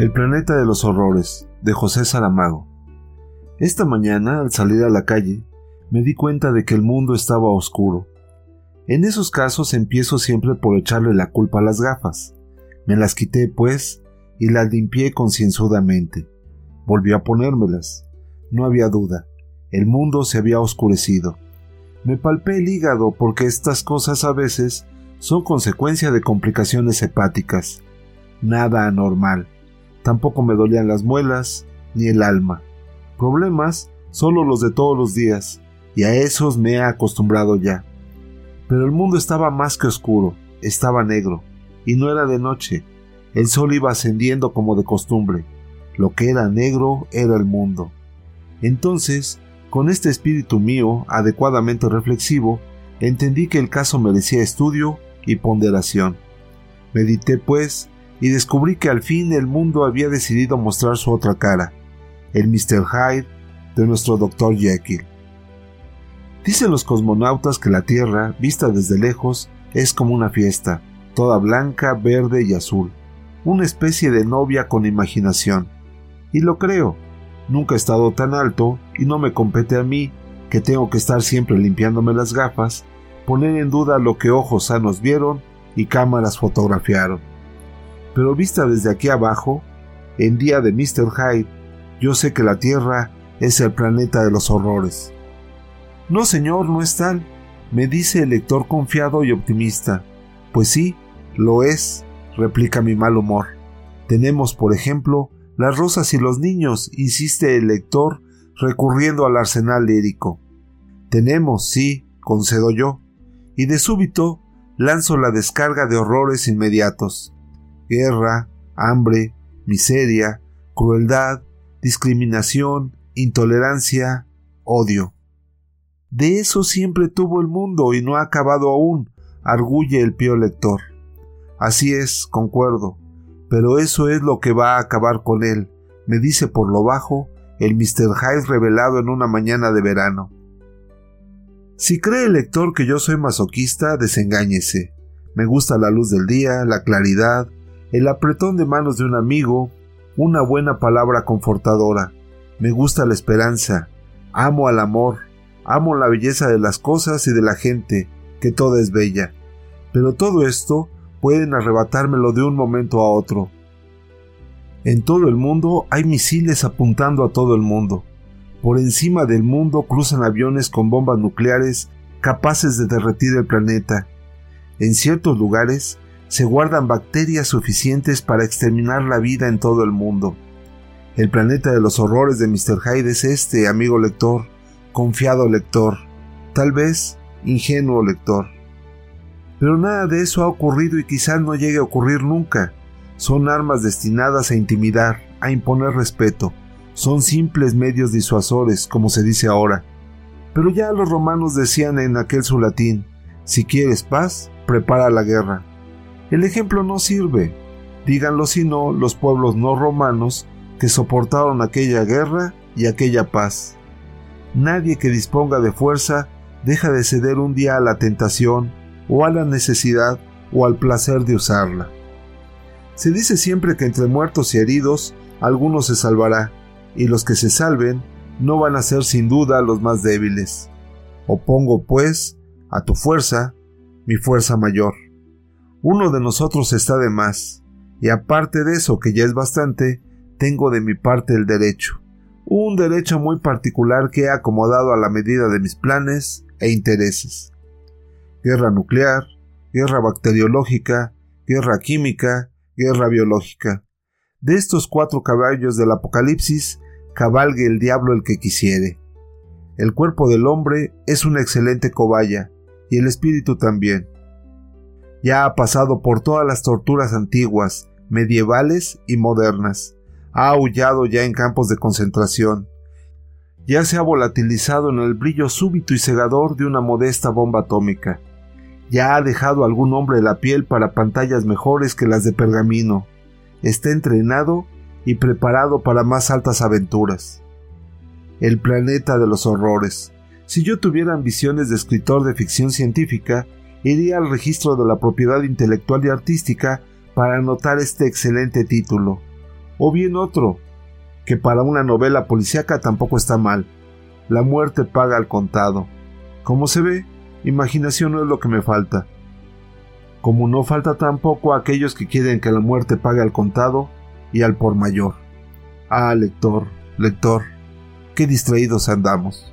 El planeta de los horrores, de José Saramago. Esta mañana, al salir a la calle, me di cuenta de que el mundo estaba oscuro. En esos casos empiezo siempre por echarle la culpa a las gafas. Me las quité, pues, y las limpié concienzudamente. Volví a ponérmelas. No había duda. El mundo se había oscurecido. Me palpé el hígado porque estas cosas a veces son consecuencia de complicaciones hepáticas. Nada anormal Tampoco me dolían las muelas ni el alma. Problemas solo los de todos los días, y a esos me he acostumbrado ya. Pero el mundo estaba más que oscuro, estaba negro, y no era de noche. El sol iba ascendiendo como de costumbre. Lo que era negro era el mundo. Entonces, con este espíritu mío adecuadamente reflexivo, entendí que el caso merecía estudio y ponderación. Medité, pues, y descubrí que al fin el mundo había decidido mostrar su otra cara, el Mr. Hyde de nuestro Dr. Jekyll. Dicen los cosmonautas que la Tierra, vista desde lejos, es como una fiesta, toda blanca, verde y azul, una especie de novia con imaginación. Y lo creo, nunca he estado tan alto y no me compete a mí, que tengo que estar siempre limpiándome las gafas, poner en duda lo que ojos sanos vieron y cámaras fotografiaron pero vista desde aquí abajo, en día de Mr. Hyde, yo sé que la Tierra es el planeta de los horrores. No, señor, no es tal, me dice el lector confiado y optimista. Pues sí, lo es, replica mi mal humor. Tenemos, por ejemplo, las rosas y los niños, insiste el lector, recurriendo al arsenal lírico. Tenemos, sí, concedo yo, y de súbito lanzo la descarga de horrores inmediatos guerra, hambre, miseria, crueldad, discriminación, intolerancia, odio. De eso siempre tuvo el mundo y no ha acabado aún, arguye el pío lector. Así es, concuerdo, pero eso es lo que va a acabar con él, me dice por lo bajo el Mr. Hyde revelado en una mañana de verano. Si cree el lector que yo soy masoquista, desengáñese. Me gusta la luz del día, la claridad, el apretón de manos de un amigo, una buena palabra confortadora. Me gusta la esperanza, amo al amor, amo la belleza de las cosas y de la gente, que toda es bella. Pero todo esto pueden arrebatármelo de un momento a otro. En todo el mundo hay misiles apuntando a todo el mundo. Por encima del mundo cruzan aviones con bombas nucleares capaces de derretir el planeta. En ciertos lugares se guardan bacterias suficientes para exterminar la vida en todo el mundo. El planeta de los horrores de Mr. Hyde es este, amigo lector, confiado lector, tal vez ingenuo lector. Pero nada de eso ha ocurrido y quizás no llegue a ocurrir nunca. Son armas destinadas a intimidar, a imponer respeto. Son simples medios disuasores, como se dice ahora. Pero ya los romanos decían en aquel su latín, si quieres paz, prepara la guerra. El ejemplo no sirve. Díganlo si no los pueblos no romanos que soportaron aquella guerra y aquella paz. Nadie que disponga de fuerza deja de ceder un día a la tentación o a la necesidad o al placer de usarla. Se dice siempre que entre muertos y heridos alguno se salvará, y los que se salven no van a ser sin duda los más débiles. Opongo, pues, a tu fuerza mi fuerza mayor uno de nosotros está de más, y aparte de eso, que ya es bastante, tengo de mi parte el derecho, un derecho muy particular que he acomodado a la medida de mis planes e intereses. Guerra nuclear, guerra bacteriológica, guerra química, guerra biológica. De estos cuatro caballos del Apocalipsis, cabalgue el diablo el que quisiere. El cuerpo del hombre es una excelente cobaya, y el espíritu también ya ha pasado por todas las torturas antiguas, medievales y modernas. Ha aullado ya en campos de concentración. Ya se ha volatilizado en el brillo súbito y cegador de una modesta bomba atómica. Ya ha dejado algún hombre la piel para pantallas mejores que las de pergamino. Está entrenado y preparado para más altas aventuras. El planeta de los horrores. Si yo tuviera ambiciones de escritor de ficción científica, iría al registro de la propiedad intelectual y artística para anotar este excelente título. O bien otro, que para una novela policíaca tampoco está mal. La muerte paga al contado. Como se ve, imaginación no es lo que me falta. Como no falta tampoco a aquellos que quieren que la muerte pague al contado y al por mayor. Ah, lector, lector, qué distraídos andamos.